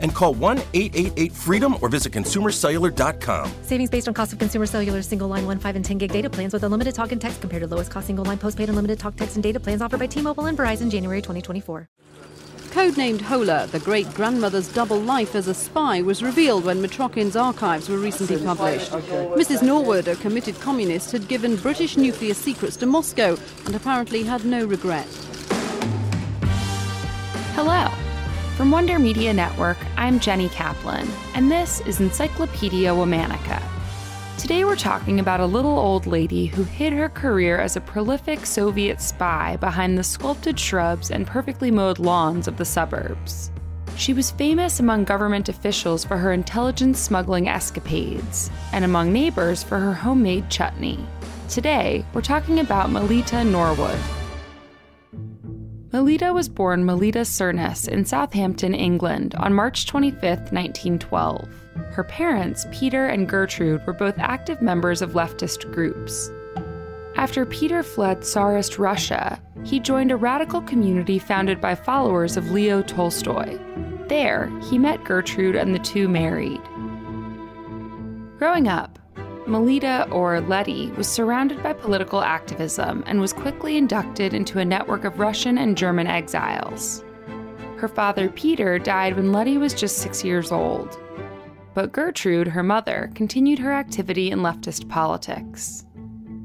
and call 1 888 freedom or visit consumercellular.com. Savings based on cost of consumer cellular single line 1, 5, and 10 gig data plans with unlimited talk and text compared to lowest cost single line postpaid unlimited talk, text, and data plans offered by T Mobile and Verizon January 2024. Codenamed Hola, the great grandmother's double life as a spy was revealed when Mitrokhin's archives were recently published. Mrs. Norwood, a committed communist, had given British nuclear secrets to Moscow and apparently had no regret. Hello. From Wonder Media Network, I'm Jenny Kaplan, and this is Encyclopedia Womanica. Today we're talking about a little old lady who hid her career as a prolific Soviet spy behind the sculpted shrubs and perfectly mowed lawns of the suburbs. She was famous among government officials for her intelligence smuggling escapades, and among neighbors for her homemade chutney. Today, we're talking about Melita Norwood. Melita was born Melita Sirnis in Southampton, England on March 25, 1912. Her parents, Peter and Gertrude, were both active members of leftist groups. After Peter fled Tsarist Russia, he joined a radical community founded by followers of Leo Tolstoy. There, he met Gertrude and the two married. Growing up, Melita, or Letty, was surrounded by political activism and was quickly inducted into a network of Russian and German exiles. Her father, Peter, died when Letty was just six years old. But Gertrude, her mother, continued her activity in leftist politics.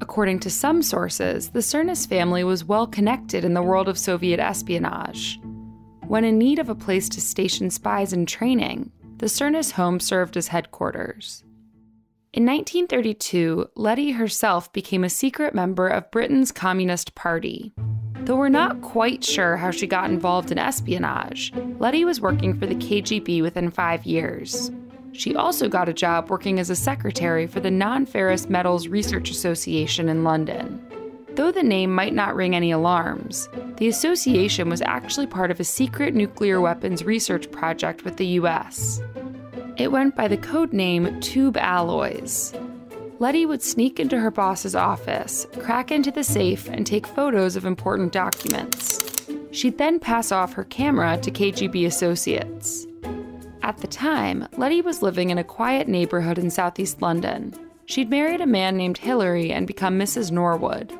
According to some sources, the Sirnis family was well connected in the world of Soviet espionage. When in need of a place to station spies in training, the Sirnis home served as headquarters. In 1932, Letty herself became a secret member of Britain's Communist Party. Though we're not quite sure how she got involved in espionage, Letty was working for the KGB within five years. She also got a job working as a secretary for the Non Ferrous Metals Research Association in London. Though the name might not ring any alarms, the association was actually part of a secret nuclear weapons research project with the US. It went by the code name Tube Alloys. Letty would sneak into her boss's office, crack into the safe, and take photos of important documents. She'd then pass off her camera to KGB associates. At the time, Letty was living in a quiet neighborhood in southeast London. She'd married a man named Hilary and become Mrs. Norwood.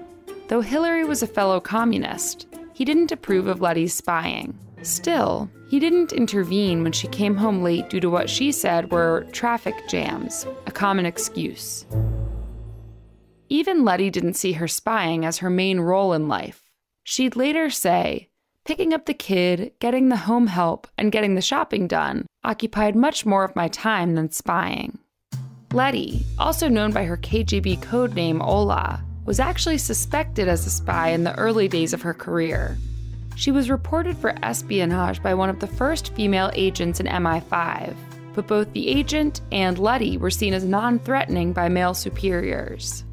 Though Hilary was a fellow communist, he didn't approve of Letty's spying. Still, he didn't intervene when she came home late due to what she said were traffic jams, a common excuse. Even Letty didn't see her spying as her main role in life. She'd later say, picking up the kid, getting the home help, and getting the shopping done occupied much more of my time than spying. Letty, also known by her KGB code name Hola, was actually suspected as a spy in the early days of her career. She was reported for espionage by one of the first female agents in MI5, but both the agent and Letty were seen as non threatening by male superiors.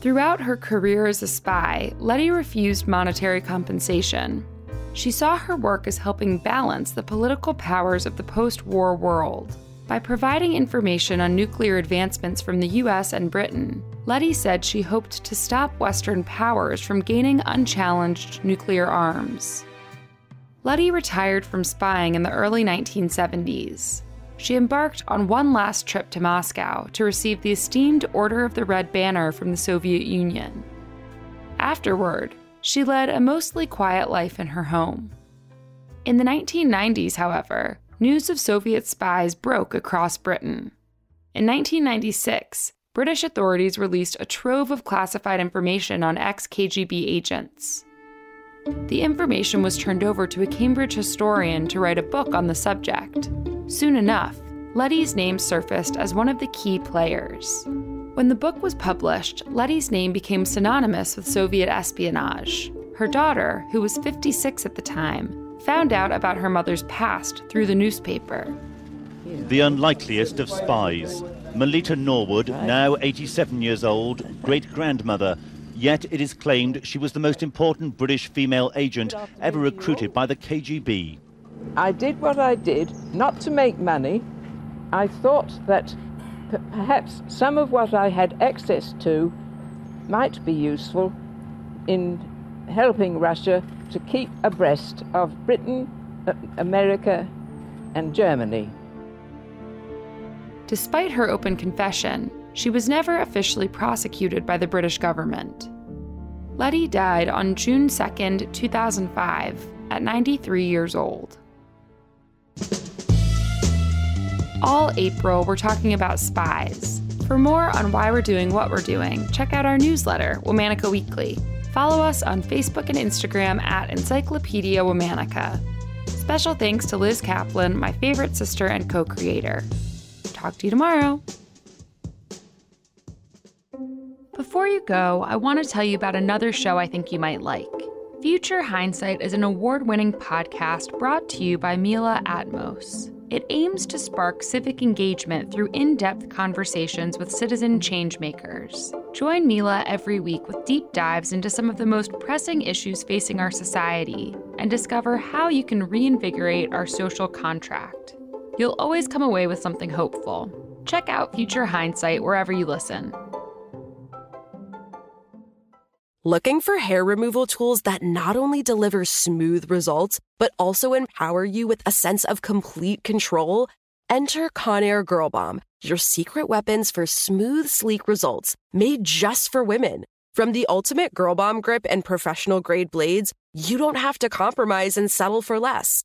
Throughout her career as a spy, Letty refused monetary compensation. She saw her work as helping balance the political powers of the post war world. By providing information on nuclear advancements from the US and Britain, Letty said she hoped to stop Western powers from gaining unchallenged nuclear arms. Letty retired from spying in the early 1970s. She embarked on one last trip to Moscow to receive the esteemed Order of the Red Banner from the Soviet Union. Afterward, she led a mostly quiet life in her home. In the 1990s, however, news of Soviet spies broke across Britain. In 1996, British authorities released a trove of classified information on ex KGB agents. The information was turned over to a Cambridge historian to write a book on the subject. Soon enough, Letty's name surfaced as one of the key players. When the book was published, Letty's name became synonymous with Soviet espionage. Her daughter, who was 56 at the time, found out about her mother's past through the newspaper. The unlikeliest of spies. Melita Norwood, now 87 years old, great grandmother Yet it is claimed she was the most important British female agent ever recruited by the KGB. I did what I did not to make money. I thought that perhaps some of what I had access to might be useful in helping Russia to keep abreast of Britain, uh, America, and Germany. Despite her open confession, she was never officially prosecuted by the British government. Letty died on June 2, 2005, at 93 years old. All April, we're talking about spies. For more on why we're doing what we're doing, check out our newsletter, Womanica Weekly. Follow us on Facebook and Instagram at Encyclopedia Womanica. Special thanks to Liz Kaplan, my favorite sister and co creator. Talk to you tomorrow. Before you go, I want to tell you about another show I think you might like. Future Hindsight is an award winning podcast brought to you by Mila Atmos. It aims to spark civic engagement through in depth conversations with citizen changemakers. Join Mila every week with deep dives into some of the most pressing issues facing our society and discover how you can reinvigorate our social contract. You'll always come away with something hopeful. Check out Future Hindsight wherever you listen. Looking for hair removal tools that not only deliver smooth results, but also empower you with a sense of complete control? Enter Conair Girl Bomb, your secret weapons for smooth, sleek results made just for women. From the ultimate Girl Bomb grip and professional grade blades, you don't have to compromise and settle for less.